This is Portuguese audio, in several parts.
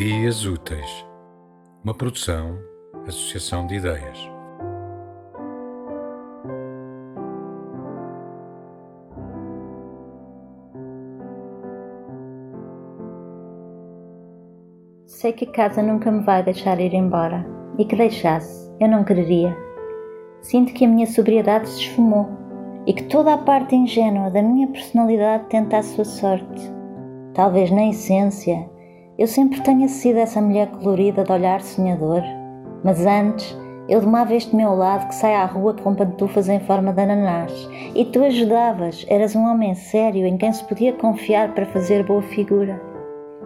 Ideias Úteis, uma produção, associação de ideias. Sei que casa nunca me vai deixar ir embora e que deixasse, eu não quereria. Sinto que a minha sobriedade se esfumou e que toda a parte ingênua da minha personalidade tenta a sua sorte. Talvez na essência eu sempre tenha sido essa mulher colorida de olhar sonhador, mas antes eu domava este meu lado que sai à rua com pantufas em forma de ananás e tu ajudavas, eras um homem sério em quem se podia confiar para fazer boa figura.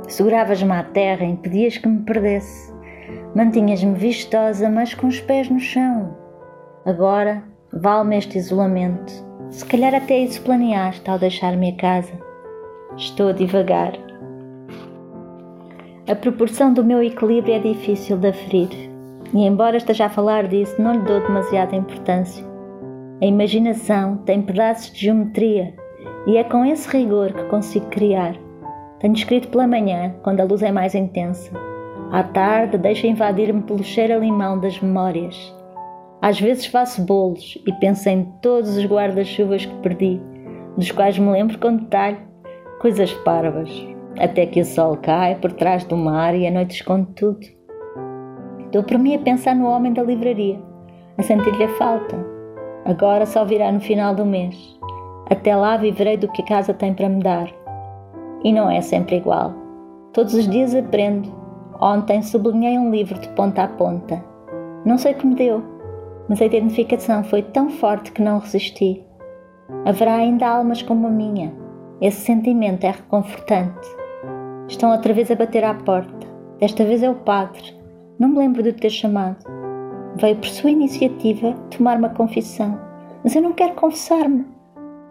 Seguravas-me à terra e impedias que me perdesse. Mantinhas-me vistosa, mas com os pés no chão. Agora, vale-me este isolamento. Se calhar até isso planeaste ao deixar-me a casa. Estou a divagar. A proporção do meu equilíbrio é difícil de aferir, e embora esteja a falar disso, não lhe dou demasiada importância. A imaginação tem pedaços de geometria e é com esse rigor que consigo criar. Tenho escrito pela manhã, quando a luz é mais intensa. À tarde, deixo invadir-me pelo cheiro a limão das memórias. Às vezes faço bolos e penso em todos os guarda-chuvas que perdi, dos quais me lembro com detalhe, coisas parvas, até que o sol cai por trás do mar e a noite esconde tudo. Dou por mim a pensar no homem da livraria, a sentir-lhe a falta. Agora só virá no final do mês. Até lá viverei do que a casa tem para me dar. E não é sempre igual. Todos os dias aprendo. Ontem sublinhei um livro de ponta a ponta. Não sei o que me deu, mas a identificação foi tão forte que não resisti. Haverá ainda almas como a minha. Esse sentimento é reconfortante. Estão outra vez a bater à porta. Desta vez é o padre. Não me lembro de ter chamado. Veio por sua iniciativa tomar uma confissão. Mas eu não quero confessar-me.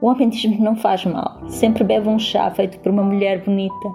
O homem diz-me que não faz mal. Sempre bebe um chá feito por uma mulher bonita.